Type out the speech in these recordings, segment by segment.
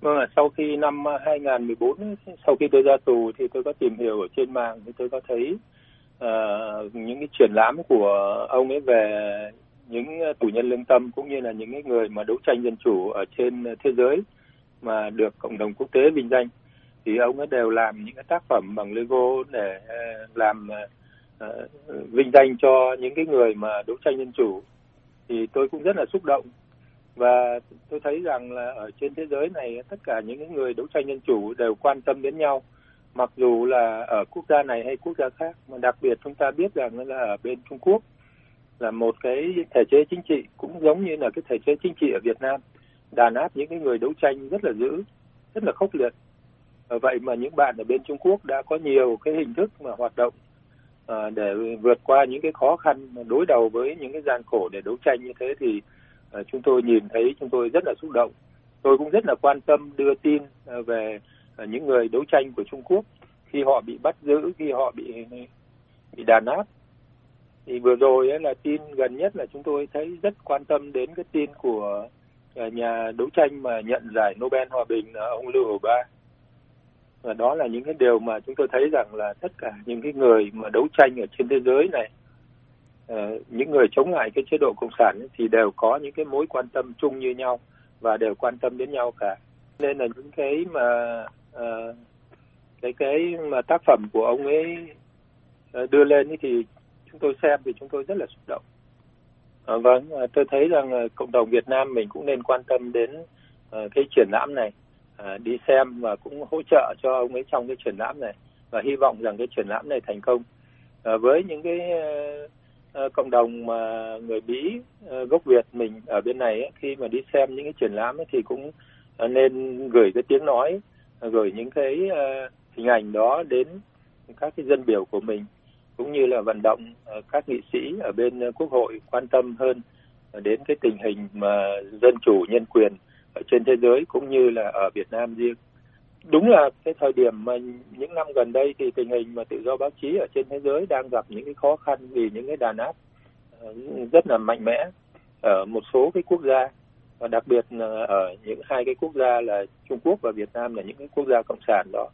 Vâng ạ, sau khi năm ờ, 2014 sau khi tôi ra tù thì tôi có tìm hiểu ở trên mạng thì tôi có thấy uh, những cái triển lãm của ông ấy về những ờ, tù nhân lương tâm cũng như là những cái người mà đấu tranh dân chủ ở trên thế giới mà được cộng đồng quốc tế vinh danh. Thì ông ấy đều làm những cái tác phẩm bằng Lego để làm uh, vinh danh cho những cái người mà đấu tranh dân chủ. Thì tôi cũng rất là xúc động và tôi thấy rằng là ở trên thế giới này, tất cả những người đấu tranh dân chủ đều quan tâm đến nhau. Mặc dù là ở quốc gia này hay quốc gia khác, mà đặc biệt chúng ta biết rằng là ở bên Trung Quốc là một cái thể chế chính trị cũng giống như là cái thể chế chính trị ở Việt Nam đàn áp những cái người đấu tranh rất là dữ, rất là khốc liệt. Vậy mà những bạn ở bên Trung Quốc đã có nhiều cái hình thức mà hoạt động ờ, để vượt qua những cái khó khăn đối đầu với những cái gian khổ để đấu tranh như thế thì Ờ, chúng tôi nhìn thấy, chúng tôi rất là xúc động. Tôi cũng rất là quan tâm đưa tin ờ, về ờ, những người đấu tranh của Trung Quốc khi họ bị bắt giữ, khi họ bị bị đàn áp. Thì vừa rồi ấy là tin gần nhất là chúng tôi thấy rất quan tâm đến cái tin của nhà đấu tranh mà nhận giải Nobel hòa bình là ông Lưu Hữu Ba. Và đó là những cái điều mà chúng tôi thấy rằng là tất cả những cái người mà đấu tranh ở trên thế giới này Ờ, những người chống lại cái chế độ cộng sản thì đều có những cái mối quan tâm chung như nhau và đều quan tâm đến nhau cả. Nên là những cái mà uh, cái cái mà tác phẩm của ông ấy ờ, đưa lên thì chúng tôi xem thì chúng tôi rất là xúc động. À, vâng tôi thấy rằng cộng đồng Việt Nam mình cũng nên quan tâm đến uh, cái triển lãm này. Đi xem và cũng hỗ trợ cho ông ấy trong cái triển lãm này và hy vọng rằng cái triển lãm này thành công. Với những cái uh, Ờ, cộng đồng mà người Mỹ ờ, gốc Việt mình ở bên này ấy, khi mà đi xem những cái triển lãm ấy, thì cũng ờ, nên gửi cái tiếng nói gửi những cái hình ảnh đó đến các cái dân biểu của mình cũng như là vận động các nghị sĩ ở bên quốc hội quan tâm hơn đến cái tình hình mà dân chủ nhân quyền ở trên thế giới cũng như là ở Việt Nam riêng. Đúng là cái thời điểm mà những năm gần đây thì tình hình mà tự do báo chí ở trên thế giới đang gặp những cái khó khăn vì những cái đàn áp ờ, rất là mạnh mẽ ở một số cái quốc gia. Và đặc biệt là ở những hai cái quốc gia là Trung Quốc và Việt Nam là những cái quốc gia cộng sản đó.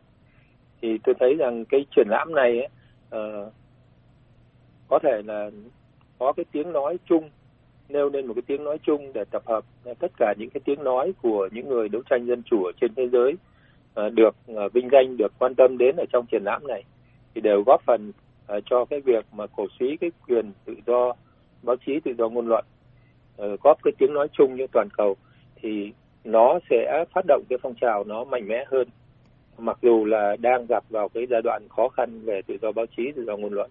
Thì tôi thấy rằng cái triển lãm này ấy, uh, có thể là có cái tiếng nói chung nêu lên một cái tiếng nói chung để tập hợp tất cả những cái tiếng nói của những người đấu tranh dân chủ ở trên thế giới. Ờ, được ờ, vinh danh, được quan tâm đến ở trong triển lãm này thì đều góp phần ờ, cho cái việc mà cổ suý cái quyền tự do, báo chí tự do ngôn luận góp cái tiếng nói chung như toàn cầu thì nó sẽ phát động cái phong trào nó mạnh mẽ hơn. Mặc dù là đang gặp vào cái giai đoạn khó khăn về tự do báo chí, tự do ngôn luận.